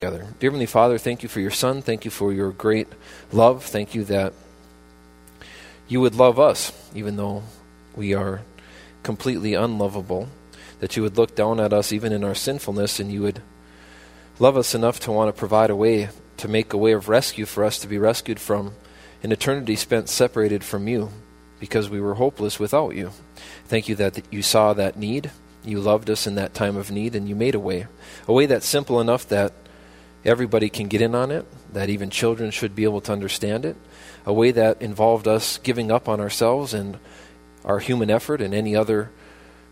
together. Dear Heavenly Father, thank you for your Son. Thank you for your great love. Thank you that you would love us, even though we are completely unlovable. That you would look down at us, even in our sinfulness, and you would love us enough to want to provide a way, to make a way of rescue for us to be rescued from an eternity spent separated from you because we were hopeless without you. Thank you that you saw that need. You loved us in that time of need, and you made a way. A way that's simple enough that everybody can get in on it, that even children should be able to understand it, a way that involved us giving up on ourselves and our human effort and any other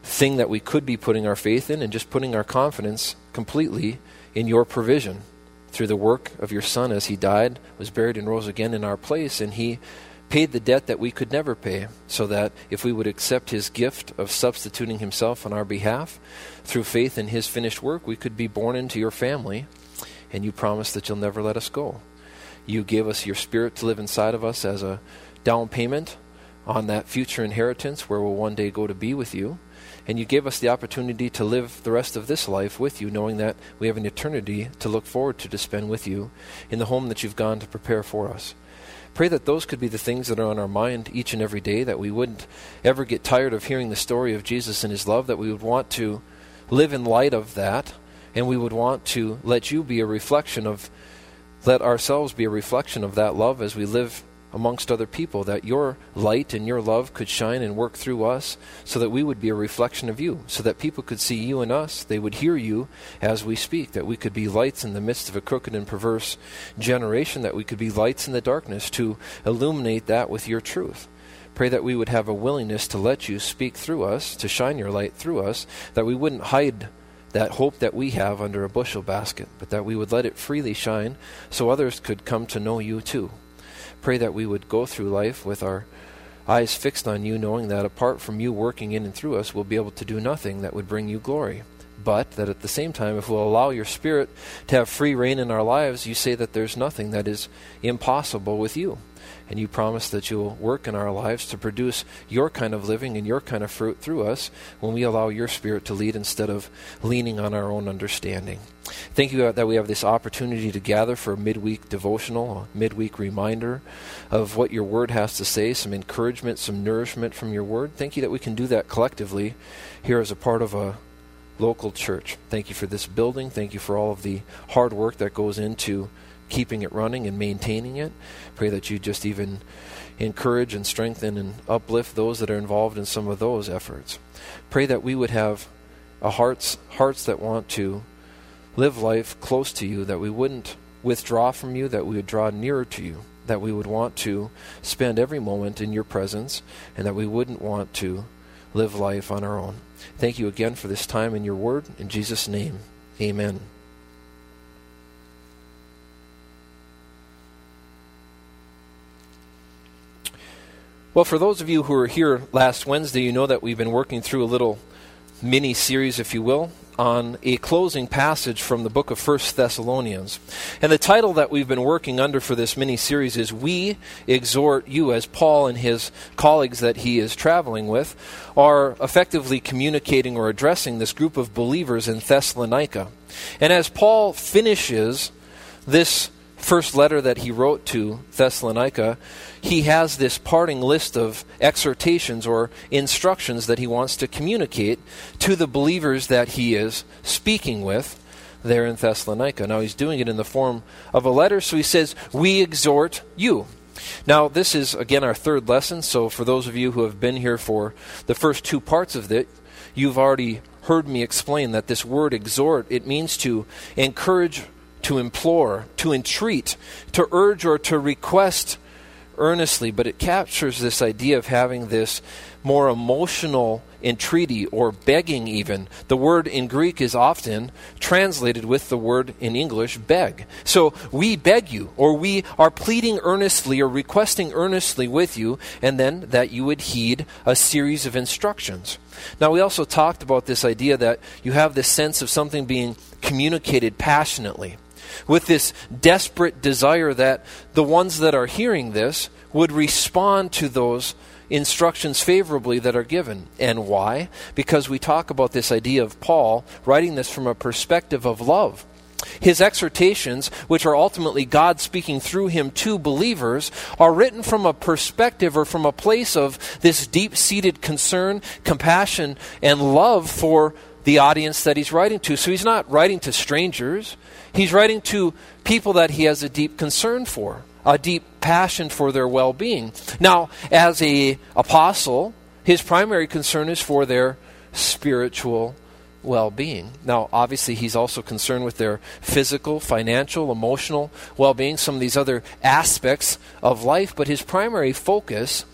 thing that we could be putting our faith in and just putting our confidence completely in your provision through the work of your Son as he died, was buried, and rose again in our place. And he paid the debt that we could never pay, so that if we would accept his gift of substituting himself on our behalf through faith in his finished work, we could be born into your family and you promise that you'll never let us go. You gave us your spirit to live inside of us as a down payment on that future inheritance where we'll one day go to be with you. And you gave us the opportunity to live the rest of this life with you, knowing that we have an eternity to look forward to to spend with you in the home that you've gone to prepare for us. Pray that those could be the things that are on our mind each and every day, that we wouldn't ever get tired of hearing the story of Jesus and his love, that we would want to live in light of that and we would want to let you be a reflection of, let ourselves be a reflection of that love as we live amongst other people, that your light and your love could shine and work through us so that we would be a reflection of you, so that people could see you and us. They would hear you as we speak, that we could be lights in the midst of a crooked and perverse generation, that we could be lights in the darkness to illuminate that with your truth. Pray that we would have a willingness to let you speak through us, to shine your light through us, that we wouldn't hide that hope that we have under a bushel basket, but that we would let it freely shine so others could come to know you too. Pray that we would go through life with our eyes fixed on you, knowing that apart from you working in and through us, we'll be able to do nothing that would bring you glory. But that at the same time, if we'll allow your Spirit to have free rein in our lives, you say that there's nothing that is impossible with you and you promise that you'll work in our lives to produce your kind of living and your kind of fruit through us when we allow your Spirit to lead instead of leaning on our own understanding. Thank you that we have this opportunity to gather for a midweek devotional, a midweek reminder of what your word has to say, some encouragement, some nourishment from your word. Thank you that we can do that collectively here as a part of a local church. Thank you for this building. Thank you for all of the hard work that goes into keeping it running and maintaining it. Pray that you just even encourage and strengthen and uplift those that are involved in some of those efforts. Pray that we would have a hearts hearts that want to live life close to you, that we wouldn't withdraw from you, that we would draw nearer to you, that we would want to spend every moment in your presence, and that we wouldn't want to live life on our own. Thank you again for this time in your word. In Jesus' name, amen. Well, for those of you who were here last Wednesday, you know that we've been working through a little mini series, if you will, on a closing passage from the book of First Thessalonians. And the title that we've been working under for this mini series is We Exhort You, as Paul and his colleagues that he is traveling with are effectively communicating or addressing this group of believers in Thessalonica. And as Paul finishes this first letter that he wrote to Thessalonica, he has this parting list of exhortations or instructions that he wants to communicate to the believers that he is speaking with there in Thessalonica. Now, he's doing it in the form of a letter, so he says, We exhort you. Now, this is, again, our third lesson, so for those of you who have been here for the first two parts of it, you've already heard me explain that this word exhort, it means to encourage to implore, to entreat, to urge, or to request earnestly, but it captures this idea of having this more emotional entreaty or begging, even. The word in Greek is often translated with the word in English, beg. So we beg you, or we are pleading earnestly or requesting earnestly with you, and then that you would heed a series of instructions. Now, we also talked about this idea that you have this sense of something being communicated passionately with this desperate desire that the ones that are hearing this would respond to those instructions favorably that are given. And why? Because we talk about this idea of Paul writing this from a perspective of love. His exhortations, which are ultimately God speaking through him to believers, are written from a perspective or from a place of this deep seated concern, compassion, and love for the audience that he's writing to. So he's not writing to strangers, he's writing to people that he has a deep concern for, a deep passion for their well being. Now, as a apostle, his primary concern is for their spiritual well being. Now, obviously, he's also concerned with their physical, financial, emotional well being, some of these other aspects of life, but his primary focus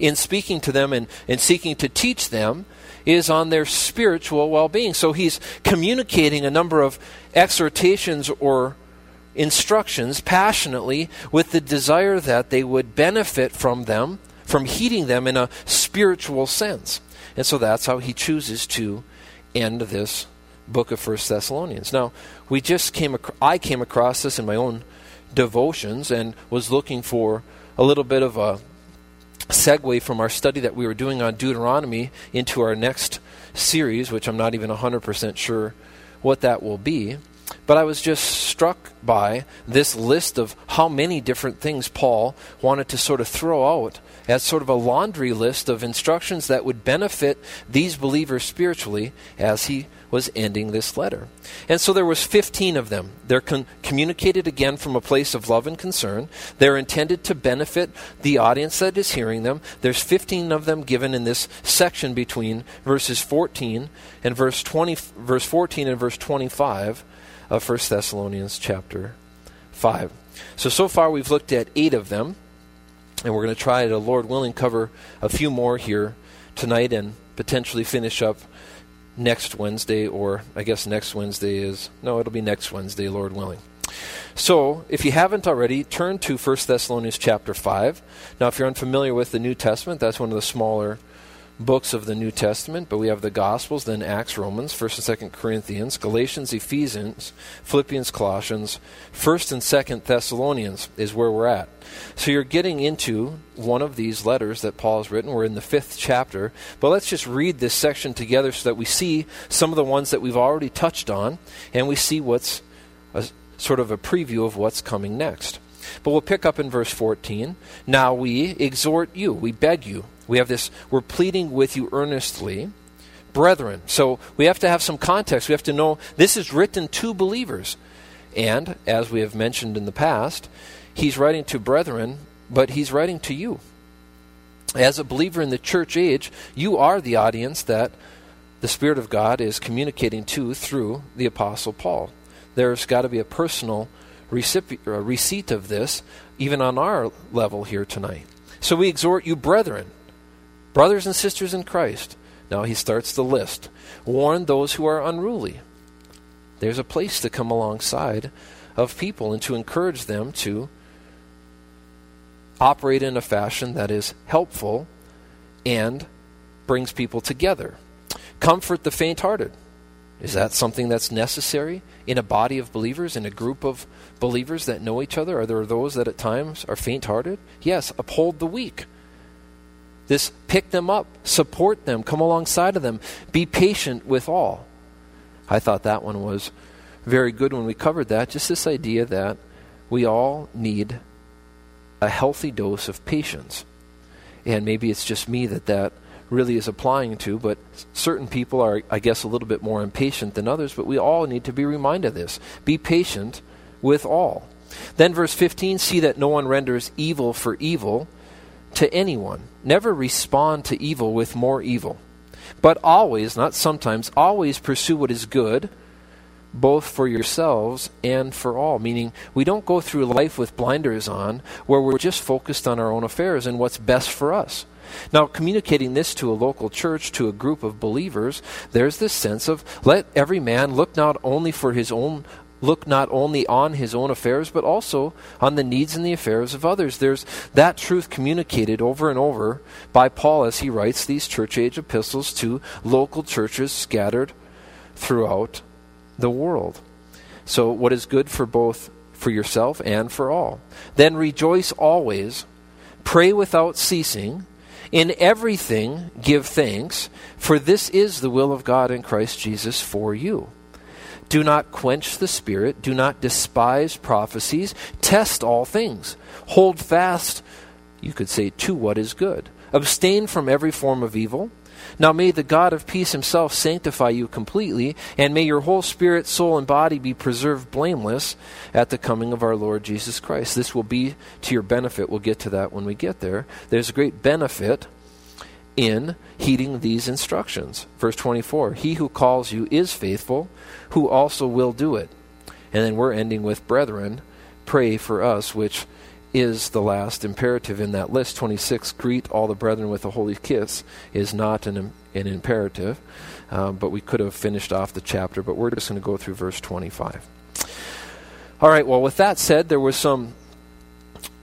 in speaking to them and, and seeking to teach them is on their spiritual well being. So he's communicating a number of exhortations or instructions passionately with the desire that they would benefit from them, from heeding them in a spiritual sense. And so that's how he chooses to end this book of First Thessalonians. Now, we just came ac- I came across this in my own devotions and was looking for a little bit of a segue from our study that we were doing on Deuteronomy into our next series, which I'm not even 100% sure what that will be. But I was just struck by this list of how many different things Paul wanted to sort of throw out as sort of a laundry list of instructions that would benefit these believers spiritually as he was ending this letter. And so there was 15 of them. They're con- communicated again from a place of love and concern. They're intended to benefit the audience that is hearing them. There's 15 of them given in this section between verses 14 and verse 20 verse 14 and verse 25 of 1 Thessalonians chapter 5. So so far we've looked at 8 of them. And we're going to try to, Lord willing, cover a few more here tonight and potentially finish up next Wednesday, or I guess next Wednesday is, no, it'll be next Wednesday, Lord willing. So, if you haven't already, turn to 1 Thessalonians chapter 5. Now, if you're unfamiliar with the New Testament, that's one of the smaller books of the New Testament, but we have the Gospels, then Acts, Romans, 1st and 2nd Corinthians, Galatians, Ephesians, Philippians, Colossians, 1st and 2nd Thessalonians is where we're at. So you're getting into one of these letters that Paul has written. We're in the fifth chapter, but let's just read this section together so that we see some of the ones that we've already touched on, and we see what's a, sort of a preview of what's coming next. But we'll pick up in verse 14. Now we exhort you, we beg you, we have this, we're pleading with you earnestly, brethren. So we have to have some context. We have to know this is written to believers. And, as we have mentioned in the past, he's writing to brethren, but he's writing to you. As a believer in the church age, you are the audience that the Spirit of God is communicating to through the Apostle Paul. There's got to be a personal uh, receipt of this, even on our level here tonight. So we exhort you, brethren, Brothers and sisters in Christ. Now he starts the list. Warn those who are unruly. There's a place to come alongside of people and to encourage them to operate in a fashion that is helpful and brings people together. Comfort the faint hearted. Is that something that's necessary in a body of believers, in a group of believers that know each other? Are there those that at times are faint hearted? Yes, uphold the weak. This pick them up, support them, come alongside of them, be patient with all. I thought that one was very good when we covered that. Just this idea that we all need a healthy dose of patience. And maybe it's just me that that really is applying to, but certain people are, I guess, a little bit more impatient than others, but we all need to be reminded of this. Be patient with all. Then, verse 15 see that no one renders evil for evil to anyone. Never respond to evil with more evil. But always, not sometimes, always pursue what is good, both for yourselves and for all. Meaning, we don't go through life with blinders on where we're just focused on our own affairs and what's best for us. Now, communicating this to a local church, to a group of believers, there's this sense of let every man look not only for his own look not only on his own affairs, but also on the needs and the affairs of others. There's that truth communicated over and over by Paul as he writes these church age epistles to local churches scattered throughout the world. So, what is good for both for yourself and for all? Then rejoice always, pray without ceasing. In everything, give thanks, for this is the will of God in Christ Jesus for you. Do not quench the spirit. Do not despise prophecies. Test all things. Hold fast, you could say, to what is good. Abstain from every form of evil. Now may the God of peace himself sanctify you completely, and may your whole spirit, soul, and body be preserved blameless at the coming of our Lord Jesus Christ. This will be to your benefit. We'll get to that when we get there. There's a great benefit in heeding these instructions. Verse 24 He who calls you is faithful, who also will do it. And then we're ending with, Brethren, pray for us, which is the last imperative in that list. 26, greet all the brethren with a holy kiss, is not an, an imperative. Um, but we could have finished off the chapter, but we're just going to go through verse 25. All right, well, with that said, there was some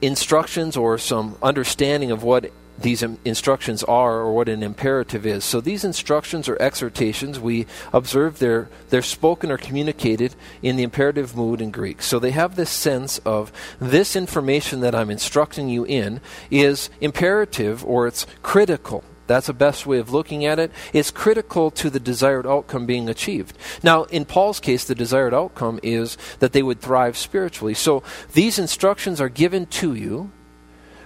instructions or some understanding of what these instructions are or what an imperative is. So these instructions or exhortations, we observe they're, they're spoken or communicated in the imperative mood in Greek. So they have this sense of this information that I'm instructing you in is imperative or it's critical. That's the best way of looking at it. It's critical to the desired outcome being achieved. Now, in Paul's case, the desired outcome is that they would thrive spiritually. So these instructions are given to you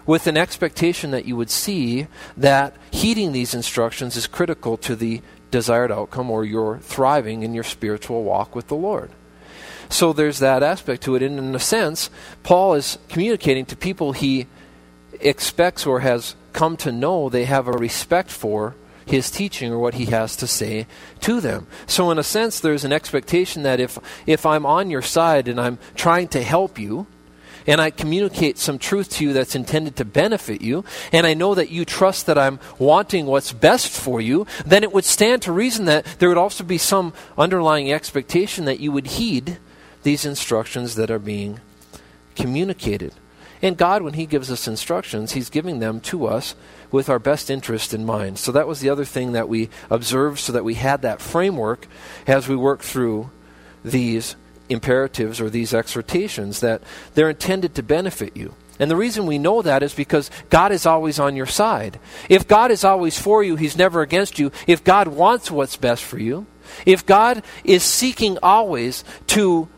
with an expectation that you would see that heeding these instructions is critical to the desired outcome or your thriving in your spiritual walk with the Lord. So there's that aspect to it. And in a sense, Paul is communicating to people he expects or has come to know they have a respect for his teaching or what he has to say to them. So in a sense there's an expectation that if if I'm on your side and I'm trying to help you, and I communicate some truth to you that's intended to benefit you, and I know that you trust that I'm wanting what's best for you, then it would stand to reason that there would also be some underlying expectation that you would heed these instructions that are being communicated. And God, when He gives us instructions, He's giving them to us with our best interest in mind. So that was the other thing that we observed so that we had that framework as we work through these imperatives or these exhortations that they're intended to benefit you. And the reason we know that is because God is always on your side. If God is always for you, He's never against you. If God wants what's best for you, if God is seeking always to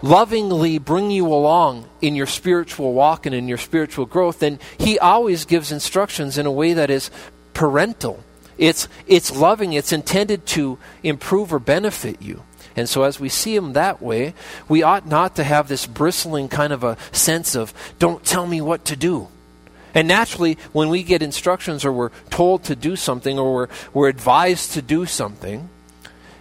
lovingly bring you along in your spiritual walk and in your spiritual growth, then He always gives instructions in a way that is parental. It's, it's loving, it's intended to improve or benefit you. And so, as we see him that way, we ought not to have this bristling kind of a sense of, don't tell me what to do. And naturally, when we get instructions or we're told to do something or we're, we're advised to do something,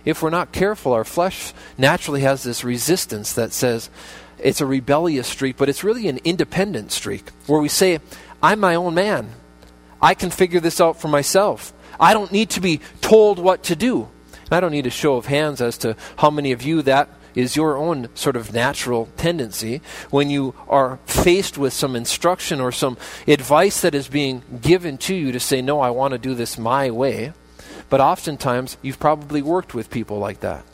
if we're not careful, our flesh naturally has this resistance that says it's a rebellious streak, but it's really an independent streak where we say, I'm my own man. I can figure this out for myself. I don't need to be told what to do. I don't need a show of hands as to how many of you that is your own sort of natural tendency when you are faced with some instruction or some advice that is being given to you to say, No, I want to do this my way. But oftentimes, you've probably worked with people like that,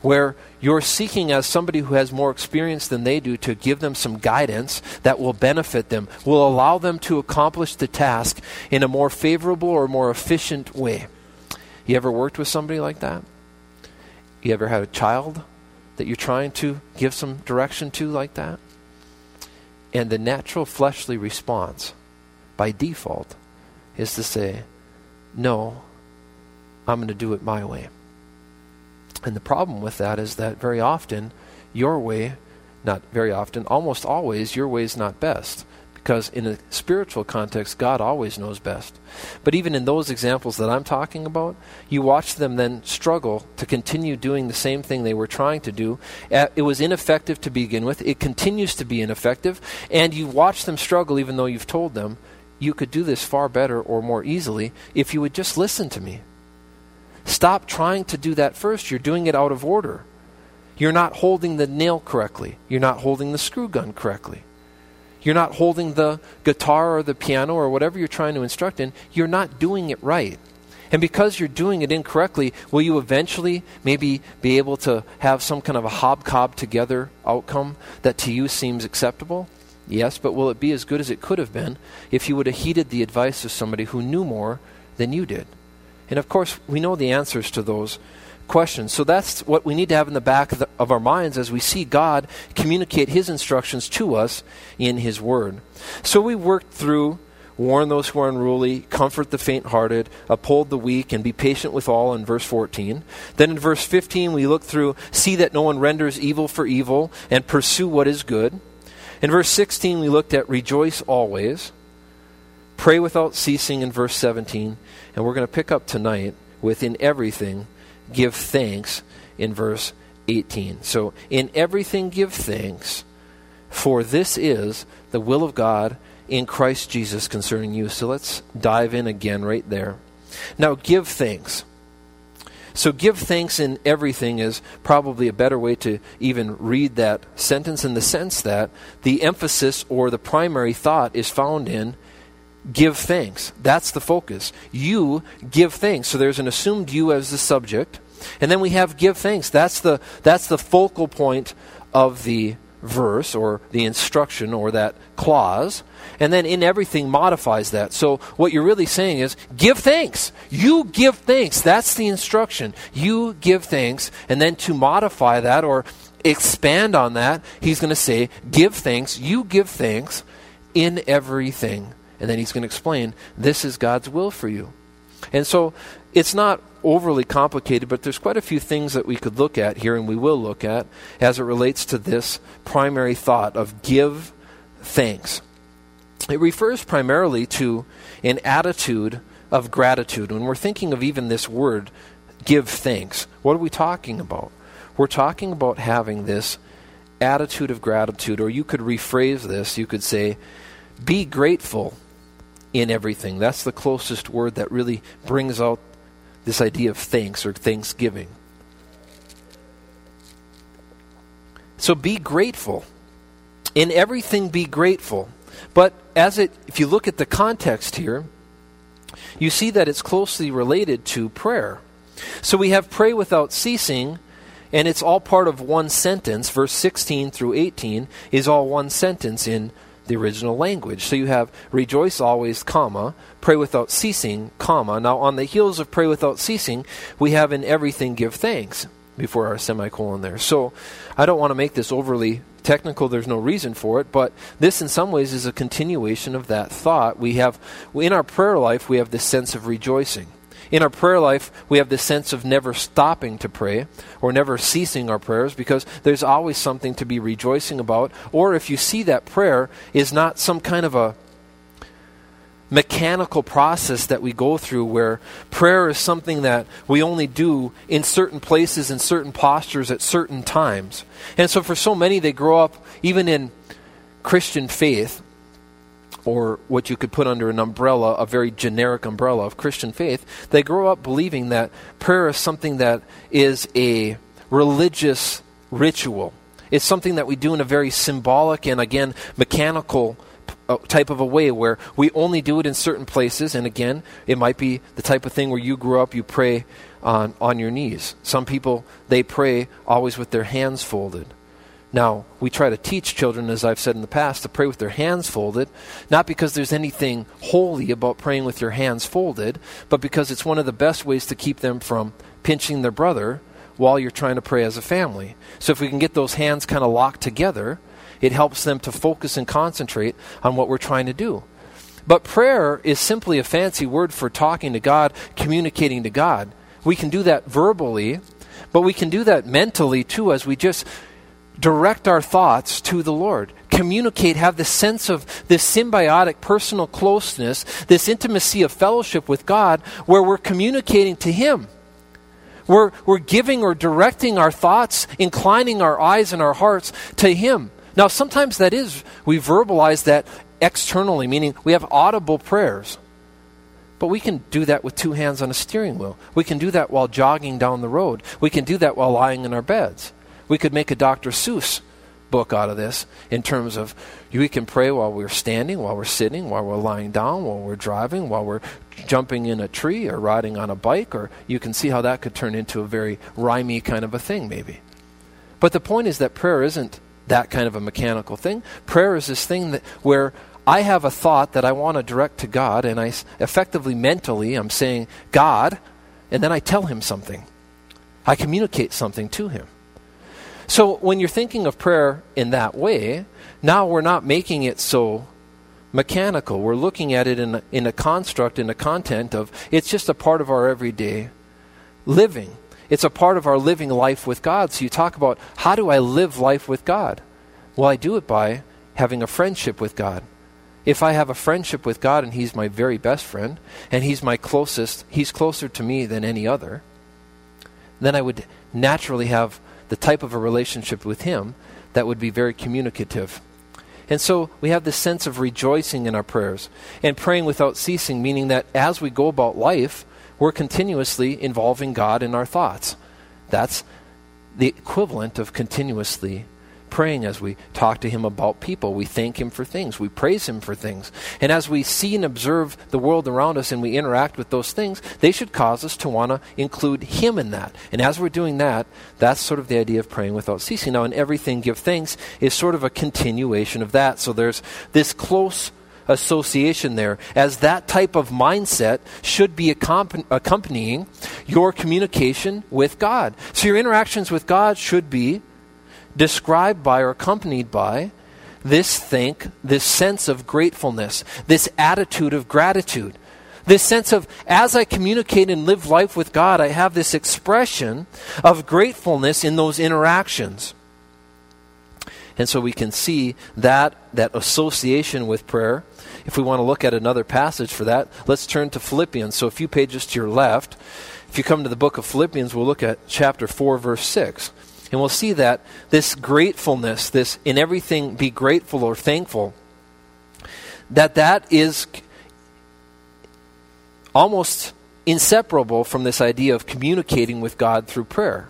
where you're seeking as somebody who has more experience than they do to give them some guidance that will benefit them, will allow them to accomplish the task in a more favorable or more efficient way. You ever worked with somebody like that? You ever had a child that you're trying to give some direction to like that? And the natural fleshly response, by default, is to say, No, I'm going to do it my way. And the problem with that is that very often, your way, not very often, almost always, your way is not best because in a spiritual context, God always knows best. But even in those examples that I'm talking about, you watch them then struggle to continue doing the same thing they were trying to do. Uh, it was ineffective to begin with, it continues to be ineffective, and you watch them struggle even though you've told them you could do this far better or more easily if you would just listen to me. Stop trying to do that first. You're doing it out of order. You're not holding the nail correctly. You're not holding the screw gun correctly. You're not holding the guitar or the piano or whatever you're trying to instruct in. You're not doing it right. And because you're doing it incorrectly, will you eventually maybe be able to have some kind of a hobcob together outcome that to you seems acceptable? Yes, but will it be as good as it could have been if you would have heeded the advice of somebody who knew more than you did? And of course, we know the answers to those questions. So that's what we need to have in the back of, the, of, our minds as we see God communicate His instructions to us in His Word. So we worked through warn those who are unruly, comfort the faint hearted, uphold the weak, and be patient with all in verse 14. Then in verse 15, we look through, see that no one renders evil for evil, and pursue what is good. In verse 16, we looked at rejoice always, pray without ceasing in verse 17, and we're going to pick up tonight with in everything give thanks in verse 18. So, in everything give thanks, for this is the will of God in Christ Jesus concerning you. So, let's dive in again right there. Now, give thanks. So, give thanks in everything is probably a better way to even read that sentence in the sense that the emphasis or the primary thought is found in give thanks. That's the focus. You give thanks. So there's an assumed you as the subject. And then we have give thanks. That's the, that's the focal point of the verse or the instruction or that clause. And then in everything modifies that. So what you're really saying is give thanks. You give thanks. That's the instruction. You give thanks. And then to modify that or expand on that, he's going to say give thanks. You give thanks in everything. And then he's going to explain this is God's will for you. And so it's not overly complicated, but there's quite a few things that we could look at here and we will look at as it relates to this primary thought of give thanks. It refers primarily to an attitude of gratitude. When we're thinking of even this word, give thanks, what are we talking about? We're talking about having this attitude of gratitude, or you could rephrase this, you could say, be grateful in everything. That's the closest word that really brings out this idea of thanks or thanksgiving. So be grateful. In everything, be grateful. But as it, if you look at the context here, you see that it's closely related to prayer. So we have pray without ceasing, and it's all part of one sentence. Verse 16 through 18 is all one sentence in the original language. So you have rejoice always, comma, pray without ceasing, comma. Now on the heels of pray without ceasing, we have in everything give thanks before our semicolon there. So I don't want to make this overly technical, there's no reason for it, but this in some ways is a continuation of that thought. We have in our prayer life we have this sense of rejoicing. In our prayer life, we have this sense of never stopping to pray or never ceasing our prayers because there's always something to be rejoicing about. Or if you see that prayer is not some kind of a mechanical process that we go through where prayer is something that we only do in certain places in certain postures at certain times. And so for so many they grow up even in Christian faith or what you could put under an umbrella, a very generic umbrella of Christian faith, they grow up believing that prayer is something that is a religious ritual. It's something that we do in a very symbolic and, again, mechanical uh, type of a way where we only do it in certain places. And again, it might be the type of thing where you grew up, you pray on, on your knees. Some people, they pray always with their hands folded. Now, we try to teach children, as I've said in the past, to pray with their hands folded, not because there's anything holy about praying with your hands folded, but because it's one of the best ways to keep them from pinching their brother while you're trying to pray as a family. So if we can get those hands kind of locked together, it helps them to focus and concentrate on what we're trying to do. But prayer is simply a fancy word for talking to God, communicating to God. We can do that verbally, but we can do that mentally too as we just direct our thoughts to the Lord. Communicate, have this sense of this symbiotic personal closeness, this intimacy of fellowship with God, where we're communicating to Him. We're, we're giving or directing our thoughts, inclining our eyes and our hearts to Him. Now, sometimes that is, we verbalize that externally, meaning we have audible prayers. But we can do that with two hands on a steering wheel. We can do that while jogging down the road. We can do that while lying in our beds. We could make a Dr. Seuss book out of this in terms of we can pray while we're standing, while we're sitting, while we're lying down, while we're driving, while we're jumping in a tree or riding on a bike, or you can see how that could turn into a very rhymey kind of a thing, maybe. But the point is that prayer isn't that kind of a mechanical thing. Prayer is this thing that where I have a thought that I want to direct to God, and I effectively mentally I'm saying, God, and then I tell him something. I communicate something to Him. So when you're thinking of prayer in that way, now we're not making it so mechanical. We're looking at it in a, in a construct, in a content of it's just a part of our everyday living. It's a part of our living life with God. So you talk about how do I live life with God? Well, I do it by having a friendship with God. If I have a friendship with God and He's my very best friend, and He's my closest, He's closer to me than any other, then I would naturally have the type of a relationship with Him that would be very communicative. And so we have this sense of rejoicing in our prayers and praying without ceasing, meaning that as we go about life, we're continuously involving God in our thoughts. That's the equivalent of continuously praying as we talk to Him about people. We thank Him for things. We praise Him for things. And as we see and observe the world around us and we interact with those things, they should cause us to want to include Him in that. And as we're doing that, that's sort of the idea of praying without ceasing. Now, in everything, give thanks is sort of a continuation of that. So there's this close association there, as that type of mindset should be accompanying your communication with God. So your interactions with God should be described by or accompanied by this think, this sense of gratefulness, this attitude of gratitude. This sense of, as I communicate and live life with God, I have this expression of gratefulness in those interactions. And so we can see that, that association with prayer. If we want to look at another passage for that, let's turn to Philippians. So a few pages to your left. If you come to the book of Philippians, we'll look at chapter 4, verse 6. And we'll see that this gratefulness, this in everything be grateful or thankful, that that is almost inseparable from this idea of communicating with God through prayer.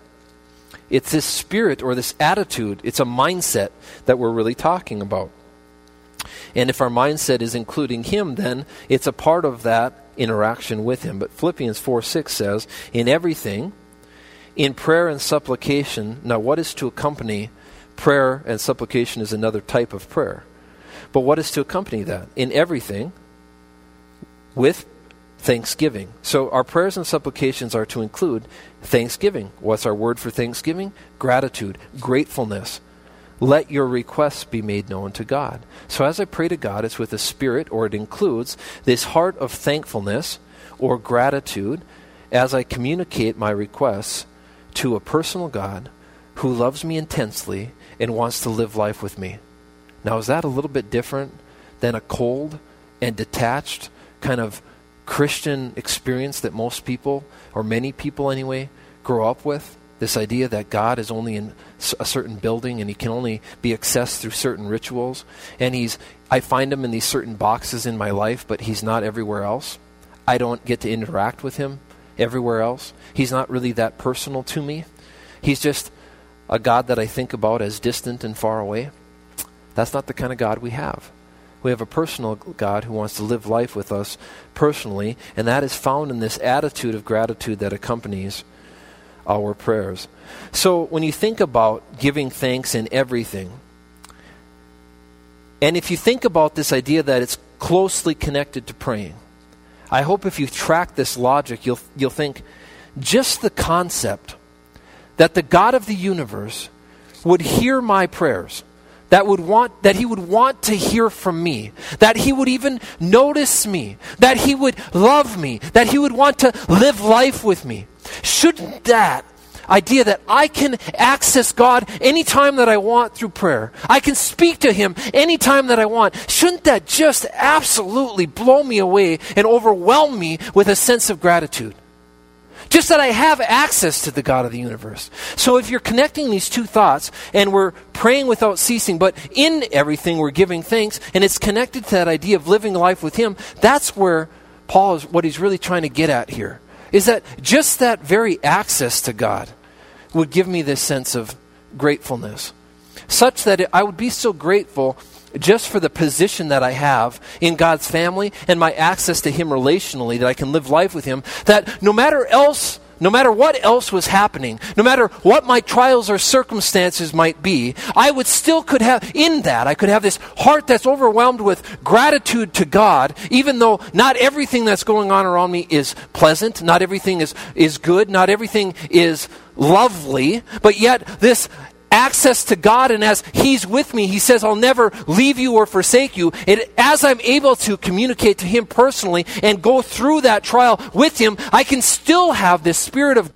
It's this spirit or this attitude, it's a mindset that we're really talking about. And if our mindset is including Him, then it's a part of that interaction with Him. But Philippians 4 6 says, In everything, in prayer and supplication, now what is to accompany prayer and supplication is another type of prayer. But what is to accompany that? In everything, with thanksgiving. So our prayers and supplications are to include thanksgiving. What's our word for thanksgiving? Gratitude, gratefulness. Let your requests be made known to God. So as I pray to God, it's with a spirit, or it includes this heart of thankfulness or gratitude as I communicate my requests to a personal God who loves me intensely and wants to live life with me. Now, is that a little bit different than a cold and detached kind of Christian experience that most people, or many people anyway, grow up with? This idea that God is only in a certain building and he can only be accessed through certain rituals. And he's, I find him in these certain boxes in my life, but he's not everywhere else. I don't get to interact with him everywhere else. He's not really that personal to me. He's just a God that I think about as distant and far away. That's not the kind of God we have. We have a personal God who wants to live life with us personally, and that is found in this attitude of gratitude that accompanies our prayers. So when you think about giving thanks in everything, and if you think about this idea that it's closely connected to praying, I hope if you track this logic, you'll, you'll think just the concept that the God of the universe would hear my prayers, that would want that he would want to hear from me, that he would even notice me, that he would love me, that he would want to live life with me. Shouldn't that idea that I can access God anytime that I want through prayer. I can speak to Him anytime that I want. Shouldn't that just absolutely blow me away and overwhelm me with a sense of gratitude? Just that I have access to the God of the universe. So if you're connecting these two thoughts and we're praying without ceasing, but in everything we're giving thanks, and it's connected to that idea of living life with Him, that's where Paul is what he's really trying to get at here. Is that just that very access to God would give me this sense of gratefulness, such that I would be so grateful just for the position that I have in God's family and my access to Him relationally, that I can live life with Him, that no matter else no matter what else was happening, no matter what my trials or circumstances might be, I would still could have, in that, I could have this heart that's overwhelmed with gratitude to God, even though not everything that's going on around me is pleasant, not everything is, is good, not everything is lovely, but yet this access to God, and as He's with me, He says, I'll never leave you or forsake you. And as I'm able to communicate to Him personally and go through that trial with Him, I can still have this spirit of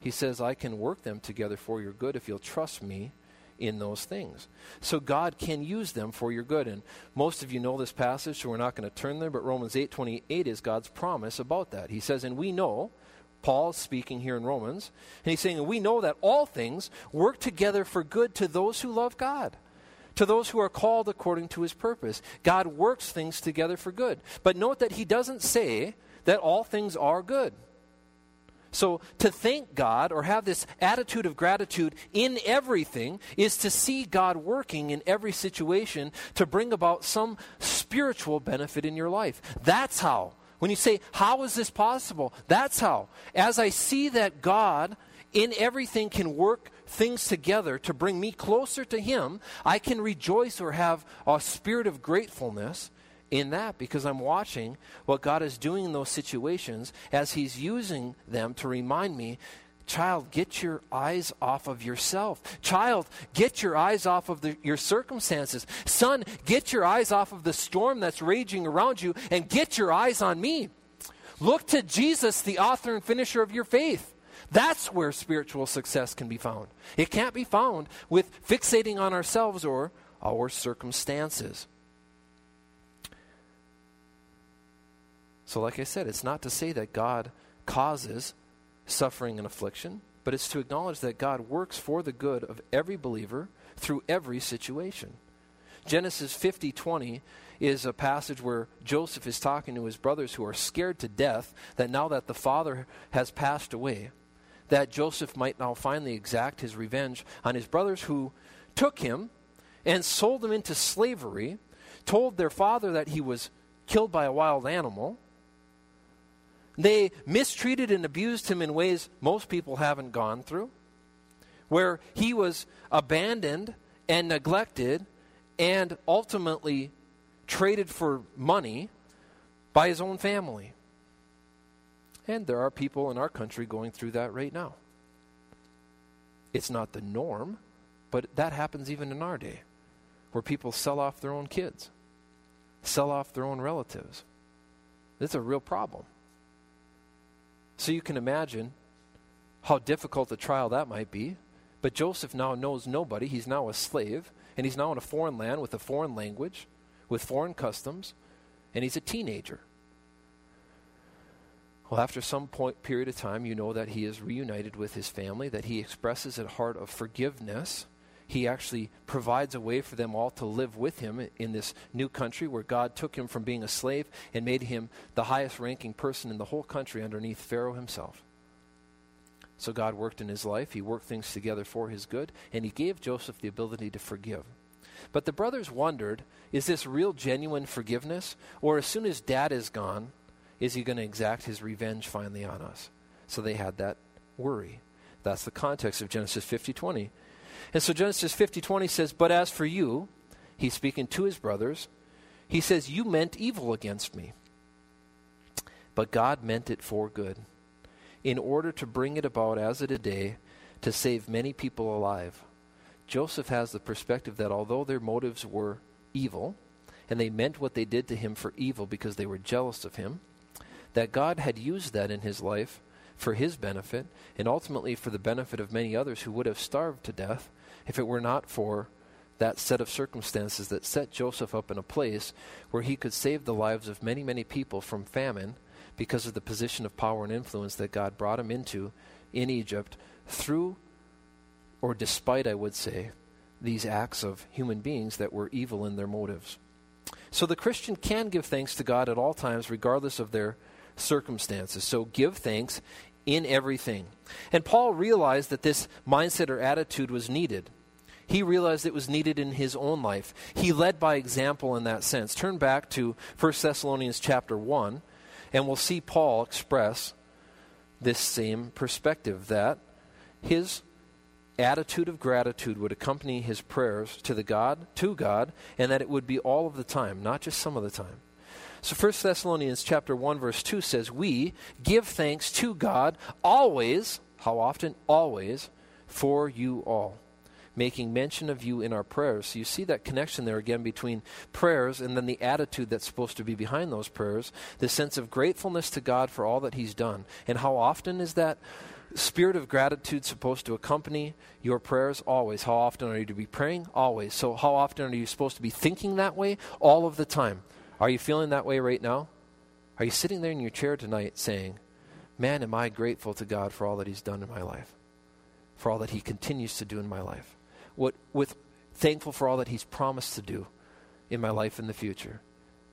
He says, I can work them together for your good if you'll trust me in those things. So God can use them for your good. And most of you know this passage, so we're not going to turn there, but Romans 8:28 is God's promise about that. He says, "And we know Paul's speaking here in Romans, and he's saying, we know that all things work together for good to those who love God, to those who are called according to his purpose. God works things together for good. But note that he doesn't say that all things are good. So, to thank God or have this attitude of gratitude in everything is to see God working in every situation to bring about some spiritual benefit in your life. That's how. When you say, How is this possible? That's how. As I see that God in everything can work things together to bring me closer to Him, I can rejoice or have a spirit of gratefulness in that because I'm watching what God is doing in those situations as He's using them to remind me Child, get your eyes off of yourself. Child, get your eyes off of the, your circumstances. Son, get your eyes off of the storm that's raging around you and get your eyes on me. Look to Jesus, the author and finisher of your faith. That's where spiritual success can be found. It can't be found with fixating on ourselves or our circumstances. So, like I said, it's not to say that God causes suffering and affliction, but it's to acknowledge that God works for the good of every believer through every situation. Genesis 50:20 is a passage where Joseph is talking to his brothers who are scared to death that now that the father has passed away, that Joseph might now finally exact his revenge on his brothers who took him and sold him into slavery, told their father that he was killed by a wild animal, they mistreated and abused him in ways most people haven't gone through, where he was abandoned and neglected and ultimately traded for money by his own family. And there are people in our country going through that right now. It's not the norm, but that happens even in our day, where people sell off their own kids, sell off their own relatives. It's a real problem. So you can imagine how difficult a trial that might be. But Joseph now knows nobody. He's now a slave, and he's now in a foreign land with a foreign language, with foreign customs, and he's a teenager. Well, after some point, period of time, you know that he is reunited with his family, that he expresses a heart of forgiveness he actually provides a way for them all to live with him in this new country where God took him from being a slave and made him the highest ranking person in the whole country underneath Pharaoh himself. So God worked in his life. He worked things together for his good, and he gave Joseph the ability to forgive. But the brothers wondered is this real, genuine forgiveness? Or as soon as dad is gone, is he going to exact his revenge finally on us? So they had that worry. That's the context of Genesis 50 20. And so Genesis 50 20 says, But as for you, he's speaking to his brothers, he says, You meant evil against me. But God meant it for good, in order to bring it about as it a day to save many people alive. Joseph has the perspective that although their motives were evil, and they meant what they did to him for evil because they were jealous of him, that God had used that in his life for his benefit and ultimately for the benefit of many others who would have starved to death if it were not for that set of circumstances that set Joseph up in a place where he could save the lives of many, many people from famine because of the position of power and influence that God brought him into in Egypt through, or despite, I would say, these acts of human beings that were evil in their motives. So the Christian can give thanks to God at all times, regardless of their circumstances. So give thanks in everything. And Paul realized that this mindset or attitude was needed. he realized it was needed in his own life. He led by example in that sense. Turn back to 1 Thessalonians chapter 1, and we'll see Paul express this same perspective that his attitude of gratitude would accompany his prayers to the God, to God, and that it would be all of the time, not just some of the time. So 1 Thessalonians chapter 1 verse 2 says, "We give thanks to God always, how often? Always for you all." making mention of you in our prayers. So you see that connection there again between prayers and then the attitude that's supposed to be behind those prayers, the sense of gratefulness to God for all that He's done. And how often is that spirit of gratitude supposed to accompany your prayers? Always. How often are you to be praying? Always. So, how often are you supposed to be thinking that way? All of the time. Are you feeling that way right now? Are you sitting there in your chair tonight saying, Man, am I grateful to God for all that He's done in my life, for all that He continues to do in my life? What, with thankful for all that He's promised to do in my life in the future?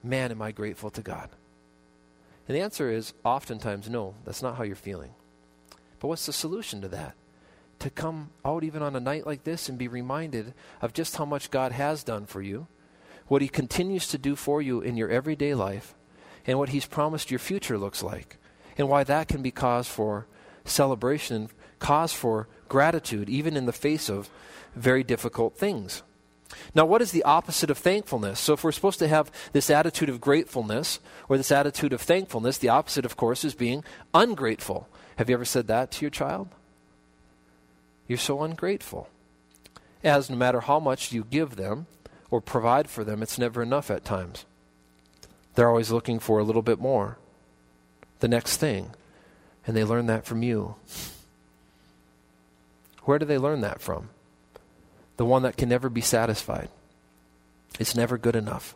Man, am I grateful to God? And the answer is oftentimes no, that's not how you're feeling. But what's the solution to that? To come out even on a night like this and be reminded of just how much God has done for you, what He continues to do for you in your everyday life, and what He's promised your future looks like, and why that can be cause for celebration, cause for gratitude, even in the face of very difficult things. Now, what is the opposite of thankfulness? So, if we're supposed to have this attitude of gratefulness or this attitude of thankfulness, the opposite, of course, is being ungrateful. Have you ever said that to your child? You're so ungrateful. As no matter how much you give them or provide for them, it's never enough at times. They're always looking for a little bit more, the next thing. And they learn that from you. Where do they learn that from? The one that can never be satisfied. It's never good enough.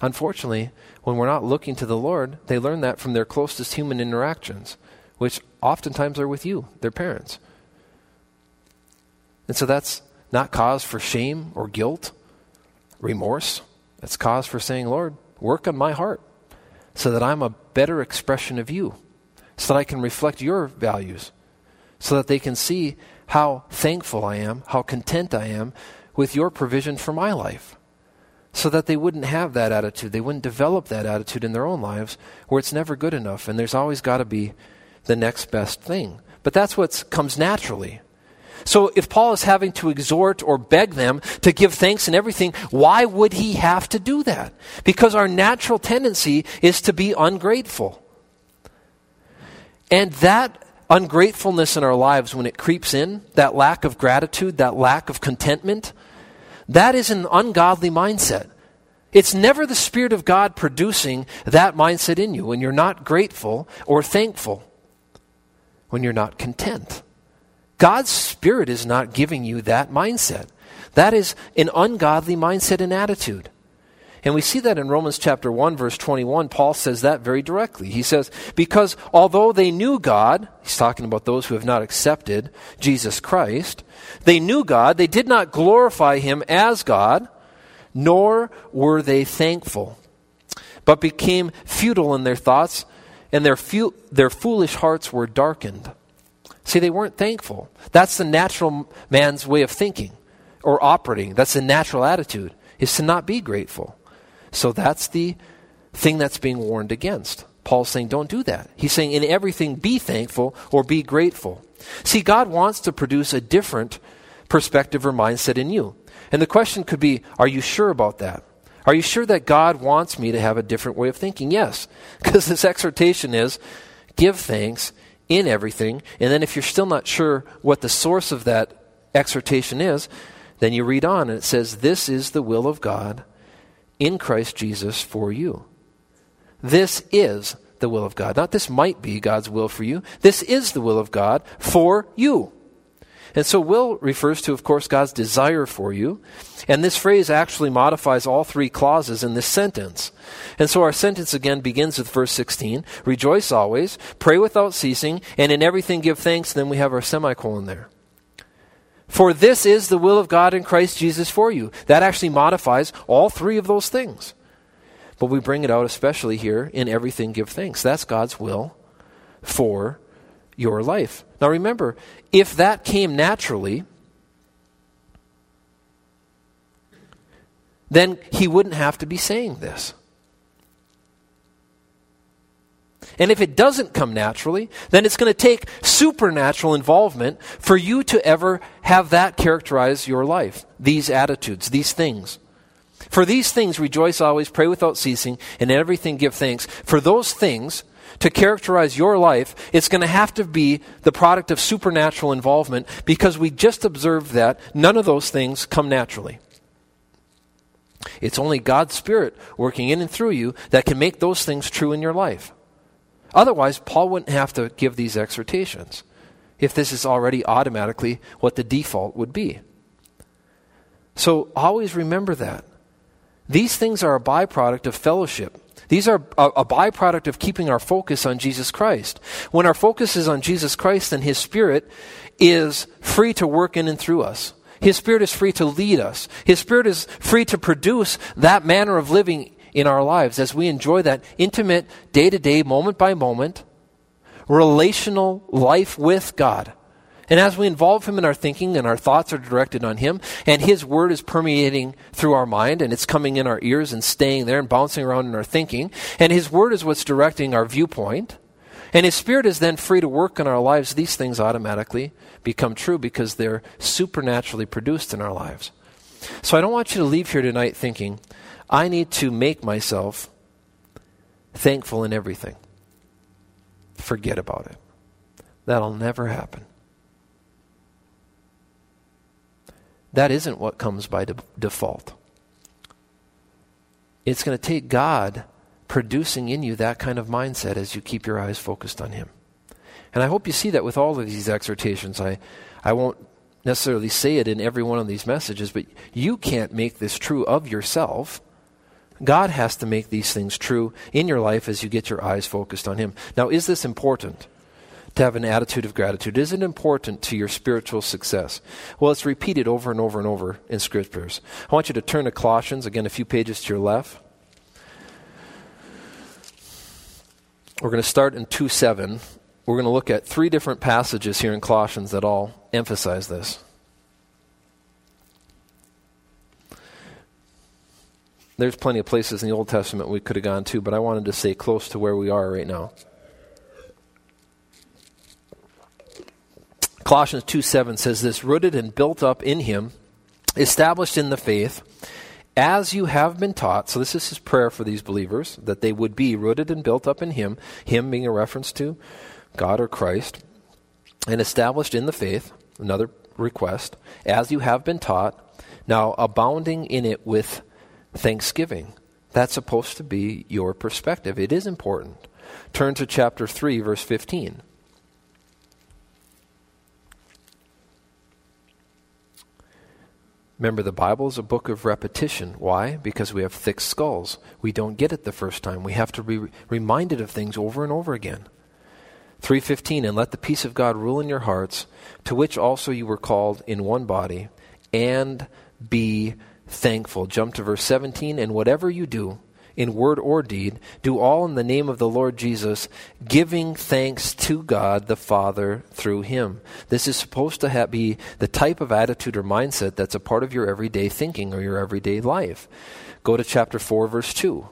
Unfortunately, when we're not looking to the Lord, they learn that from their closest human interactions which oftentimes are with you, their parents. And so that's not cause for shame or guilt, remorse. That's cause for saying, Lord, work on my heart so that I'm a better expression of you, so that I can reflect your values, so that they can see how thankful I am, how content I am with your provision for my life. So that they wouldn't have that attitude. They wouldn't develop that attitude in their own lives where it's never good enough and there's always got to be the next best thing. But that's what comes naturally. So if Paul is having to exhort or beg them to give thanks and everything, why would he have to do that? Because our natural tendency is to be ungrateful. And that ungratefulness in our lives, when it creeps in, that lack of gratitude, that lack of contentment, that is an ungodly mindset. It's never the Spirit of God producing that mindset in you when you're not grateful or thankful when you're not content. God's Spirit is not giving you that mindset. That is an ungodly mindset and attitude. And we see that in Romans chapter 1 verse 21 Paul says that very directly. He says because although they knew God, he's talking about those who have not accepted Jesus Christ, they knew God, they did not glorify him as God, nor were they thankful, but became futile in their thoughts and their, fu- their foolish hearts were darkened. See, they weren't thankful. That's the natural man's way of thinking or operating. That's the natural attitude, is to not be grateful. So that's the thing that's being warned against. Paul's saying, don't do that. He's saying, in everything, be thankful or be grateful. See, God wants to produce a different perspective or mindset in you. And the question could be, are you sure about that? Are you sure that God wants me to have a different way of thinking? Yes. Because this exhortation is give thanks in everything. And then if you're still not sure what the source of that exhortation is, then you read on and it says, This is the will of God in Christ Jesus for you. This is the will of God. Not this might be God's will for you. This is the will of God for you. And so, will refers to, of course, God's desire for you. And this phrase actually modifies all three clauses in this sentence. And so, our sentence again begins with verse 16 Rejoice always, pray without ceasing, and in everything give thanks. Then we have our semicolon there. For this is the will of God in Christ Jesus for you. That actually modifies all three of those things. But we bring it out especially here in everything give thanks. That's God's will for your life. Now remember, if that came naturally, then he wouldn't have to be saying this. And if it doesn't come naturally, then it's going to take supernatural involvement for you to ever have that characterize your life. These attitudes, these things. For these things rejoice always, pray without ceasing, and in everything give thanks. For those things to characterize your life, it's going to have to be the product of supernatural involvement because we just observed that none of those things come naturally. It's only God's Spirit working in and through you that can make those things true in your life. Otherwise, Paul wouldn't have to give these exhortations if this is already automatically what the default would be. So always remember that. These things are a byproduct of fellowship. These are a, a, byproduct of keeping our focus on Jesus Christ. When our focus is on Jesus Christ, then His Spirit is free to work in and through us. His Spirit is free to lead us. His Spirit is free to produce that manner of living in our lives as we enjoy that intimate, day to day, moment by moment, relational life with God. And as we involve Him in our thinking and our thoughts are directed on Him, and His Word is permeating through our mind and it's coming in our ears and staying there and bouncing around in our thinking, and His Word is what's directing our viewpoint, and His Spirit is then free to work in our lives, these things automatically become true because they're supernaturally produced in our lives. So I don't want you to leave here tonight thinking, I need to make myself thankful in everything. Forget about it. That'll never happen. That isn't what comes by de- default. It's going to take God producing in you that kind of mindset as you keep your eyes focused on Him. And I hope you see that with all of these exhortations. I, I won't necessarily say it in every one of these messages, but you can't make this true of yourself. God has to make these things true in your life as you get your eyes focused on Him. Now, is this important? To have an attitude of gratitude. Is it important to your spiritual success? Well, it's repeated over and over and over in Scriptures. I want you to turn to Colossians, again, a few pages to your left. We're going to start in 2 7. We're going to look at three different passages here in Colossians that all emphasize this. There's plenty of places in the Old Testament we could have gone to, but I wanted to stay close to where we are right now. Colossians 2 7 says this rooted and built up in him, established in the faith, as you have been taught. So, this is his prayer for these believers, that they would be rooted and built up in him, him being a reference to God or Christ, and established in the faith, another request, as you have been taught, now abounding in it with thanksgiving. That's supposed to be your perspective. It is important. Turn to chapter 3, verse 15. Remember, the Bible is a book of repetition. Why? Because we have thick skulls. We don't get it the first time. We have to be reminded of things over and over again. 3:15 and let the peace of God rule in your hearts to which also you were called in one body and be thankful. Jump to verse 17. And whatever you do, in word or deed, do all in the name of the Lord Jesus, giving thanks to God the Father through him. This is supposed to have, be the type of attitude or mindset that's a part of your everyday thinking or your everyday life. Go to chapter 4, verse 2.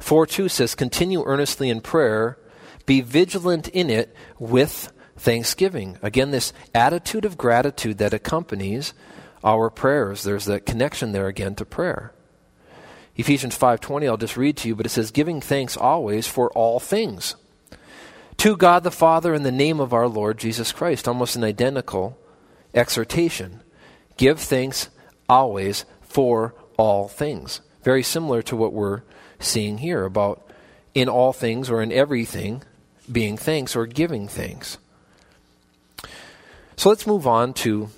4 2 says, Continue earnestly in prayer, be vigilant in it with thanksgiving. Again, this attitude of gratitude that accompanies our prayers. There's that connection there again to prayer. Ephesians 5:20 I'll just read to you but it says giving thanks always for all things to God the Father in the name of our Lord Jesus Christ almost an identical exhortation give thanks always for all things very similar to what we're seeing here about in all things or in everything being thanks or giving thanks so let's move on to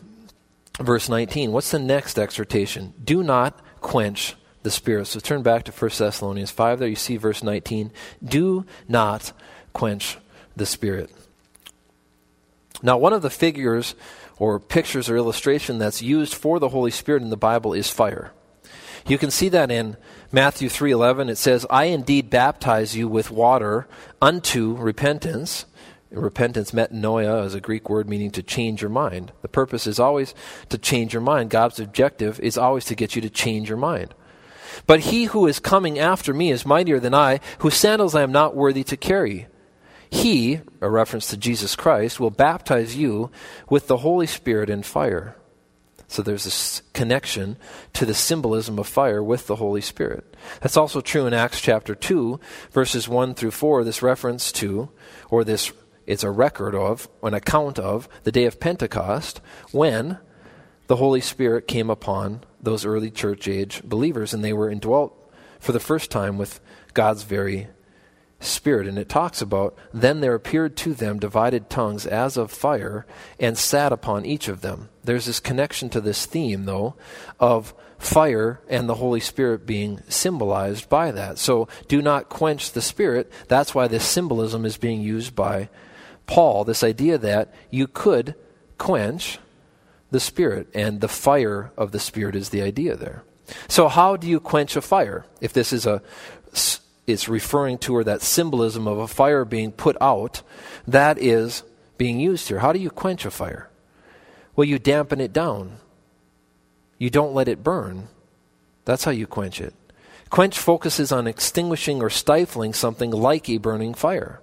verse 19. What's the next exhortation? Do not quench the spirit. So turn back to 1 Thessalonians 5. There you see verse 19. Do not quench the spirit. Now, one of the figures or pictures or illustration that's used for the Holy Spirit in the Bible is fire. You can see that in Matthew 3:11 it says, "I indeed baptize you with water unto repentance." Repentance, metanoia, is a Greek word meaning to change your mind. The purpose is always to change your mind. God's objective is always to get you to change your mind. But he who is coming after me is mightier than I, whose sandals I am not worthy to carry. He, a reference to Jesus Christ, will baptize you with the Holy Spirit and fire. So there's this connection to the symbolism of fire with the Holy Spirit. That's also true in Acts chapter 2, verses 1 through 4, this reference to, or this it's a record of, an account of, the day of Pentecost when the Holy Spirit came upon those early church age believers and they were indwelt for the first time with God's very Spirit. And it talks about, then there appeared to them divided tongues as of fire and sat upon each of them. There's this connection to this theme, though, of fire and the Holy Spirit being symbolized by that. So do not quench the Spirit. That's why this symbolism is being used by Paul, this idea that you could quench the Spirit, and the fire of the Spirit is the idea there. So, how do you quench a fire? If this is a it's referring to or that symbolism of a fire being put out, that is being used here. How do you quench a fire? Well, you dampen it down. You don't let it burn. That's how you quench it. Quench focuses on extinguishing or stifling something like a burning fire.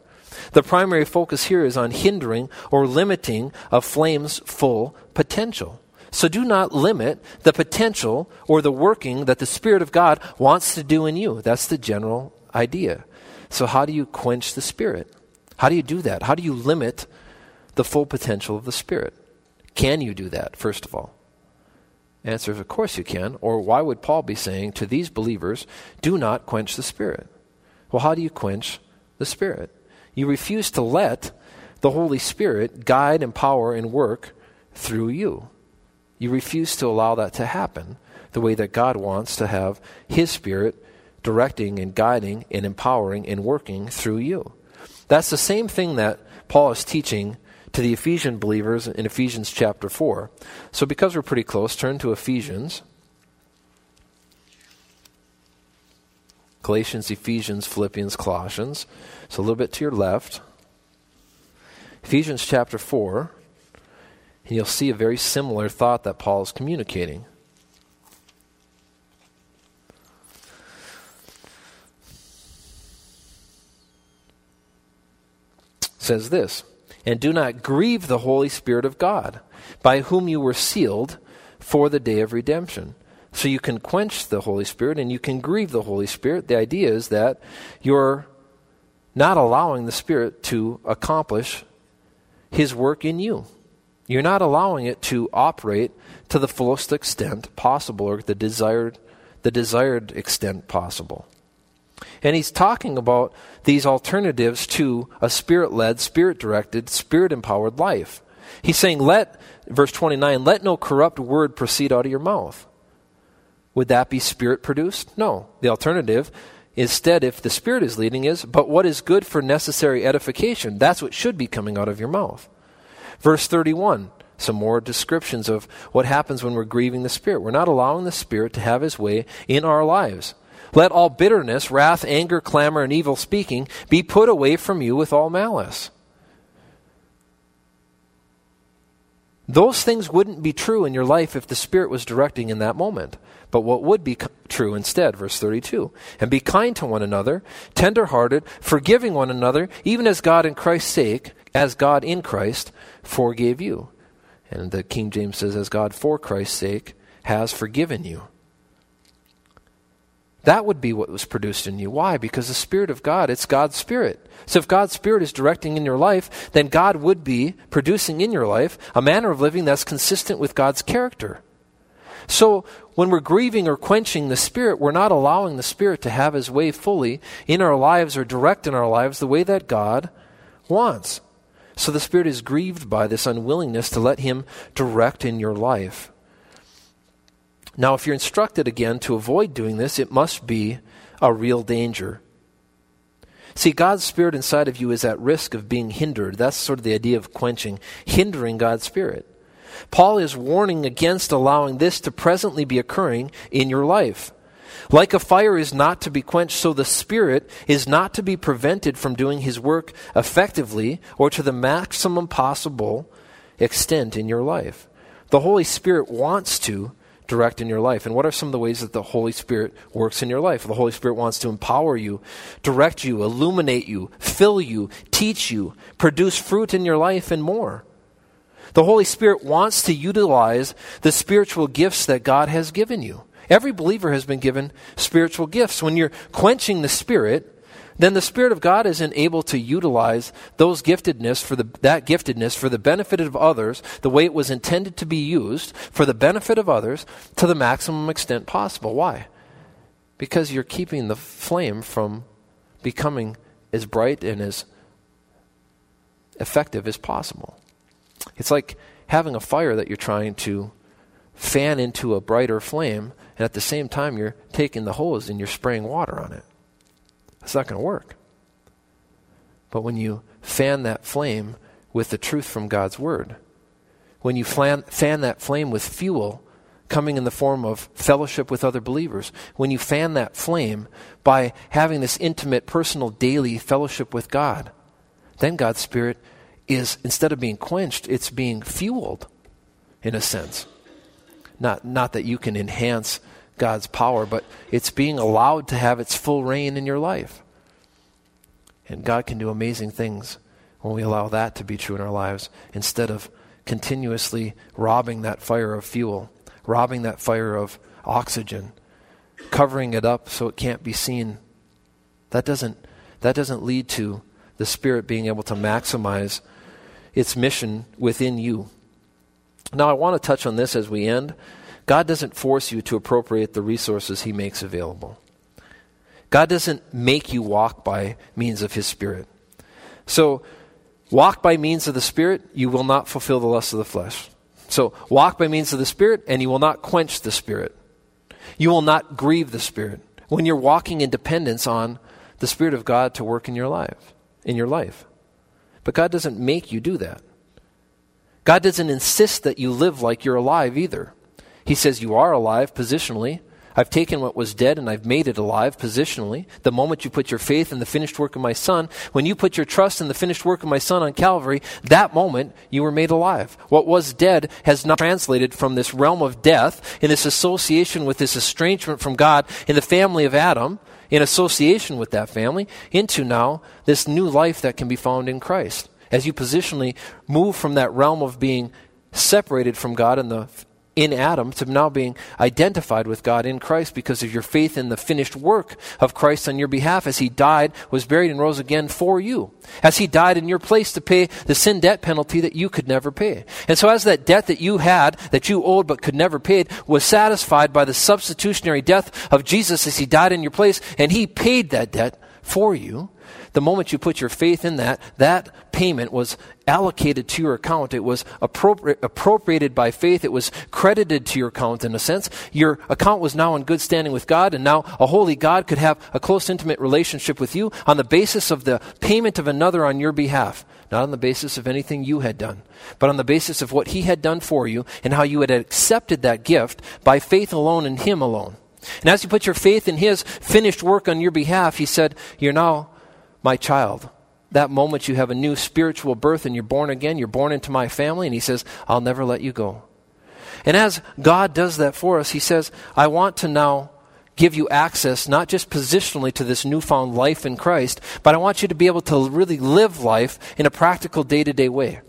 The primary focus here is on hindering or limiting a flame's full potential. So do not limit the potential or the working that the Spirit of God wants to do in you. That's the general idea. So, how do you quench the Spirit? How do you do that? How do you limit the full potential of the Spirit? Can you do that, first of all? Answer is, of course you can. Or why would Paul be saying to these believers, do not quench the Spirit? Well, how do you quench the Spirit? You refuse to let the Holy Spirit guide, empower, and work through you. You refuse to allow that to happen the way that God wants to have His Spirit directing and guiding and empowering and working through you. That's the same thing that Paul is teaching to the Ephesian believers in Ephesians chapter 4. So, because we're pretty close, turn to Ephesians. Galatians, Ephesians, Philippians, Colossians. So a little bit to your left. Ephesians chapter 4. And you'll see a very similar thought that Paul is communicating. says this And do not grieve the Holy Spirit of God, by whom you were sealed for the day of redemption. So you can quench the Holy Spirit and you can grieve the Holy Spirit. The idea is that you're not allowing the Spirit to accomplish His work in you. You're not allowing it to operate to the fullest extent possible or the desired, the desired extent possible. And he's talking about these alternatives to a spirit led, spirit directed, spirit empowered life. He's saying, let, verse 29, let no corrupt word proceed out of your mouth. Would that be spirit produced? No. The alternative Instead, if the Spirit is leading, is, but what is good for necessary edification? That's what should be coming out of your mouth. Verse 31, some more descriptions of what happens when we're grieving the Spirit. We're not allowing the Spirit to have his way in our lives. Let all bitterness, wrath, anger, clamor, and evil speaking be put away from you with all malice. Those things wouldn't be true in your life if the Spirit was directing in that moment. But what would be true instead? Verse 32. And be kind to one another, tenderhearted, forgiving one another, even as God in Christ's sake, as God in Christ forgave you. And the King James says, as God for Christ's sake has forgiven you. That would be what was produced in you. Why? Because the Spirit of God, it's God's Spirit. So if God's Spirit is directing in your life, then God would be producing in your life a manner of living that's consistent with God's character. So when we're grieving or quenching the Spirit, we're not allowing the Spirit to have His way fully in our lives or direct in our lives the way that God wants. So the Spirit is grieved by this unwillingness to let Him direct in your life. Now, if you're instructed again to avoid doing this, it must be a real danger. See, God's Spirit inside of you is at risk of being hindered. That's sort of the idea of quenching, hindering God's Spirit. Paul is warning against allowing this to presently be occurring in your life. Like a fire is not to be quenched, so the Spirit is not to be prevented from doing His work effectively or to the maximum possible extent in your life. The Holy Spirit wants to direct in your life. And what are some of the ways that the Holy Spirit works in your life? The Holy Spirit wants to empower you, direct you, illuminate you, fill you, teach you, produce fruit in your life, and more. The Holy Spirit wants to utilize the spiritual gifts that God has given you. Every believer has been given spiritual gifts. When you're quenching the Spirit, then the Spirit of God isn't able to utilize those giftedness for the, that giftedness for the benefit of others, the way it was intended to be used for the benefit of others to the maximum extent possible. Why? Because you're keeping the flame from becoming as bright and as effective as possible. It's like having a fire that you're trying to fan into a brighter flame, and at the same time, you're taking the hose and you're spraying water on it. It's not going to work. But when you fan that flame with the truth from God's Word, when you fan, fan that flame with fuel coming in the form of fellowship with other believers, when you fan that flame by having this intimate, personal, daily fellowship with God, then God's Spirit is, instead of being quenched, it's being fueled in a sense. Not, not that you can enhance God's power, but it's being allowed to have its full reign in your life. And God can do amazing things when we allow that to be true in our lives instead of continuously robbing that fire of fuel, robbing that fire of oxygen, covering it up so it can't be seen. That doesn't, that doesn't lead to the Spirit being able to maximize its mission within you. Now, I want to touch on this as we end. God doesn't force you to appropriate the resources He makes available. God doesn't make you walk by means of His Spirit. So, walk by means of the Spirit, you will not fulfill the lusts of the flesh. So, walk by means of the Spirit, and you will not quench the Spirit. You will not grieve the Spirit when you're walking in dependence on the Spirit of God to work in your life. In your life. But God doesn't make you do that. God doesn't insist that you live like you're alive either. He says you are alive positionally. I've taken what was dead and I've made it alive positionally. The moment you put your faith in the finished work of my Son, when you put your trust in the finished work of my Son on Calvary, that moment you were made alive. What was dead has not translated from this realm of death in this association with this estrangement from God in the family of Adam in association with that family into now this new life that can be found in Christ. As you positionally move from that realm of being separated from God in the in Adam to now being identified with God in Christ because of your faith in the finished work of Christ on your behalf as he died, was buried, and rose again for you. As he died in your place to pay the sin debt penalty that you could never pay. And so as that debt that you had, that you owed but could never pay, was satisfied by the substitutionary death of Jesus as he died in your place, and he paid that debt for you, the moment you put your faith in that, that payment was allocated to your account. It was appropri- appropriated by faith. It was credited to your account in a sense. Your account was now in good standing with God, and now a holy God could have a close, intimate relationship with you on the basis of the payment of another on your behalf. Not on the basis of anything you had done, but on the basis of what He had done for you and how you had accepted that gift by faith alone in Him alone. And as you put your faith in His finished work on your behalf, He said, You're now my child. That moment you have a new spiritual birth and you're born again, you're born into my family, and he says, I'll never let you go. And as God does that for us, he says, I want to now give you access, not just positionally to this newfound life in Christ, but I want you to be able to really live life in a practical day to day way.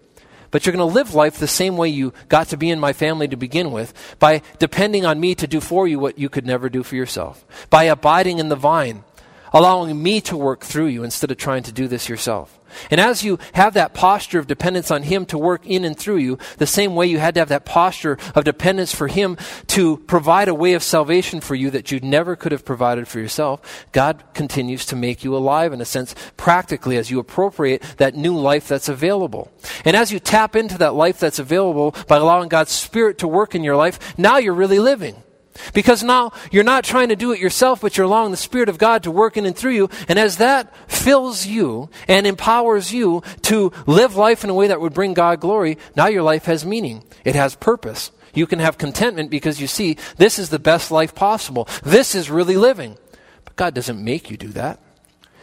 But you're going to live life the same way you got to be in my family to begin with, by depending on me to do for you what you could never do for yourself, by abiding in the vine, allowing me to work through you instead of trying to do this yourself. And as you have that posture of dependence on Him to work in and through you, the same way you had to have that posture of dependence for Him to provide a way of salvation for you that you never could have provided for yourself, God continues to make you alive in a sense, practically, as you appropriate that new life that's available. And as you tap into that life that's available by allowing God's Spirit to work in your life, now you're really living. Because now you're not trying to do it yourself, but you're allowing the Spirit of God to work in and through you. And as that fills you and empowers you to live life in a way that would bring God glory, now your life has meaning. It has purpose. You can have contentment because you see this is the best life possible. This is really living. But God doesn't make you do that.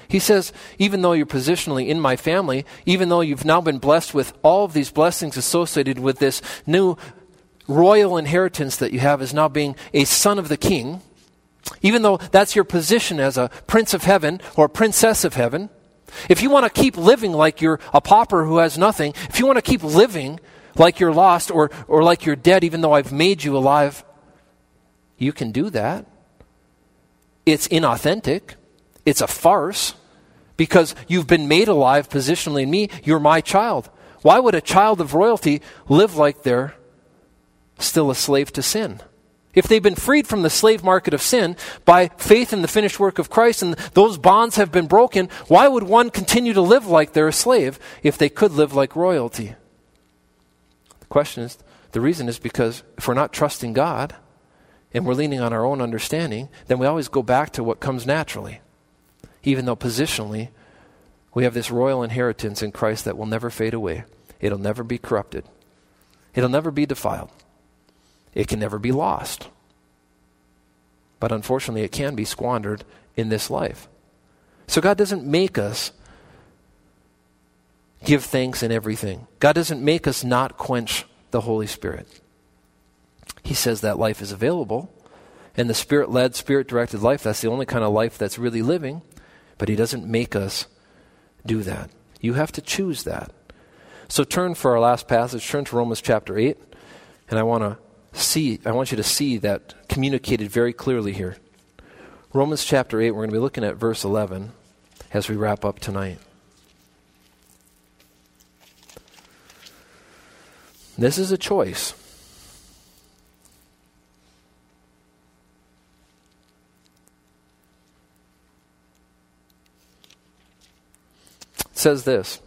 He says, even though you're positionally in my family, even though you've now been blessed with all of these blessings associated with this new royal inheritance that you have is now being a son of the king, even though that's your position as a prince of heaven or princess of heaven, if you want to keep living like you're a pauper who has nothing, if you want to keep living like you're lost or, or like you're dead, even though I've made you alive, you can do that. It's inauthentic, it's a farce because you've been made alive positionally in me. You're my child. Why would a child of royalty live like they're still a slave to sin? If they've been freed from the slave market of sin by faith in the finished work of Christ and those bonds have been broken, why would one continue to live like they're a slave if they could live like royalty? The question is the reason is because if we're not trusting God and we're leaning on our own understanding, then we always go back to what comes naturally, even though positionally we have this royal inheritance in Christ that will never fade away. It'll never be corrupted, it'll never be defiled it can never be lost. But unfortunately, it can be squandered in this life. So God doesn't make us give thanks in everything. God doesn't make us not quench the Holy Spirit. He says that life is available, and the Spirit led, Spirit directed life, that's the only kind of life that's really living, but He doesn't make us do that. You have to choose that. So turn for our last passage, turn to Romans chapter 8, and I want to see, I want you to see that communicated very clearly here. Romans chapter 8, we're going to be looking at verse 11 as we wrap up tonight. This is a choice. It says this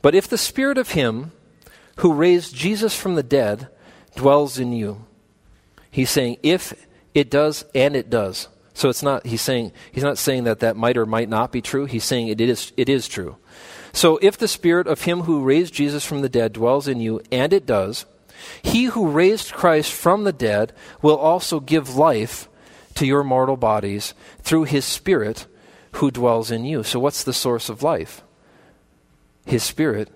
But if the Spirit of Him who raised Jesus from the dead dwells in you. He's saying, if it does, and it does. So it's not, he's saying, he's not saying that that might or might not be true. He's saying it is, it is true. So if the spirit of him who raised Jesus from the dead dwells in you, and it does, he who raised Christ from the dead will also give life to your mortal bodies through his spirit who dwells in you. So what's the source of life? His spirit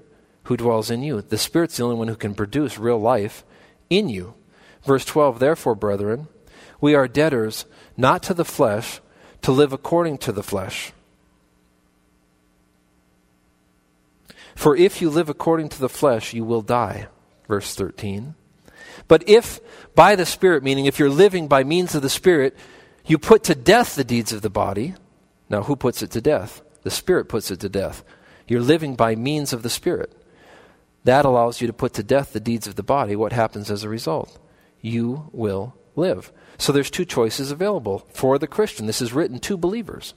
who dwells in you. The Spirit's the only one who can produce real life in you. Verse 12 Therefore, brethren, we are debtors not to the flesh to live according to the flesh. For if you live according to the flesh, you will die. Verse 13. But if by the Spirit, meaning if you're living by means of the Spirit, you put to death the deeds of the body. Now, who puts it to death? The Spirit puts it to death. You're living by means of the Spirit. That allows you to put to death the deeds of the body. What happens as a result? You will live. So there's two choices available for the Christian. This is written to believers.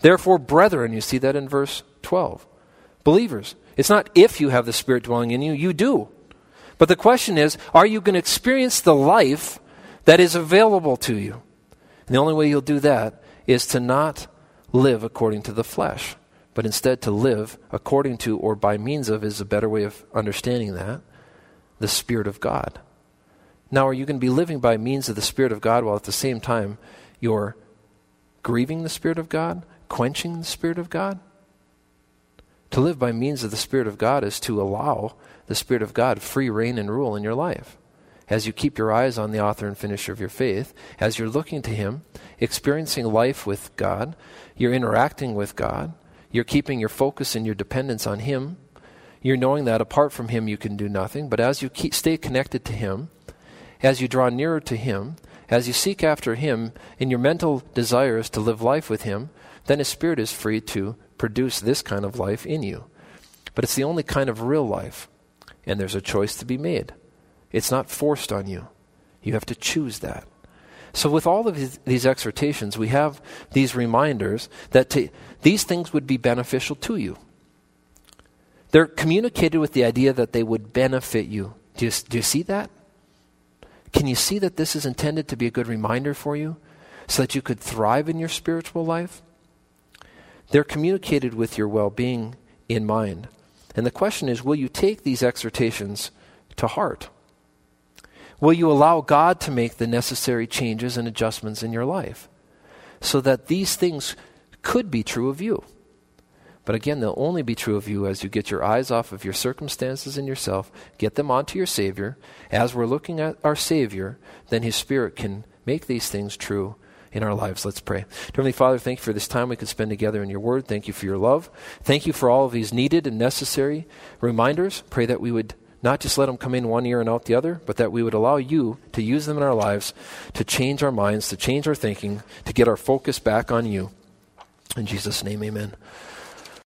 Therefore, brethren, you see that in verse 12. Believers. It's not if you have the Spirit dwelling in you, you do. But the question is, are you going to experience the life that is available to you? And the only way you'll do that is to not live according to the flesh but instead to live according to or by means of is a better way of understanding that the Spirit of God. Now, are you going to be living by means of the Spirit of God while at the same time you're grieving the Spirit of God, quenching the Spirit of God? To live by means of the Spirit of God is to allow the Spirit of God free reign and rule in your life. As you keep your eyes on the author and finisher of your faith, as you're looking to Him, experiencing life with God, you're interacting with God, you're keeping your focus and your dependence on Him. You're knowing that apart from Him you can do nothing. But as you keep, stay connected to Him, as you draw nearer to Him, as you seek after Him in your mental desires to live life with Him, then His Spirit is free to produce this kind of life in you. But it's the only kind of real life. And there's a choice to be made. It's not forced on you. You have to choose that. So, with all of these exhortations, we have these reminders that to, these things would be beneficial to you. They're communicated with the idea that they would benefit you. Do you, do you see that? Can you see that this is intended to be a good reminder for you so that you could thrive in your spiritual life? They're communicated with your well being in mind. And the question is will you take these exhortations to heart? Will you allow God to make the necessary changes and adjustments in your life so that these things could be true of you? But again, they'll only be true of you as you get your eyes off of your circumstances and yourself, get them onto your Savior. As we're looking at our Savior, then His Spirit can make these things true in our lives. Let's pray. Heavenly Father, thank you for this time we could spend together in your word. Thank you for your love. Thank you for all of these needed and necessary reminders. Pray that we would not just let them come in one ear and out the other, but that we would allow you to use them in our lives to change our minds, to change our thinking, to get our focus back on you. In Jesus' name, amen.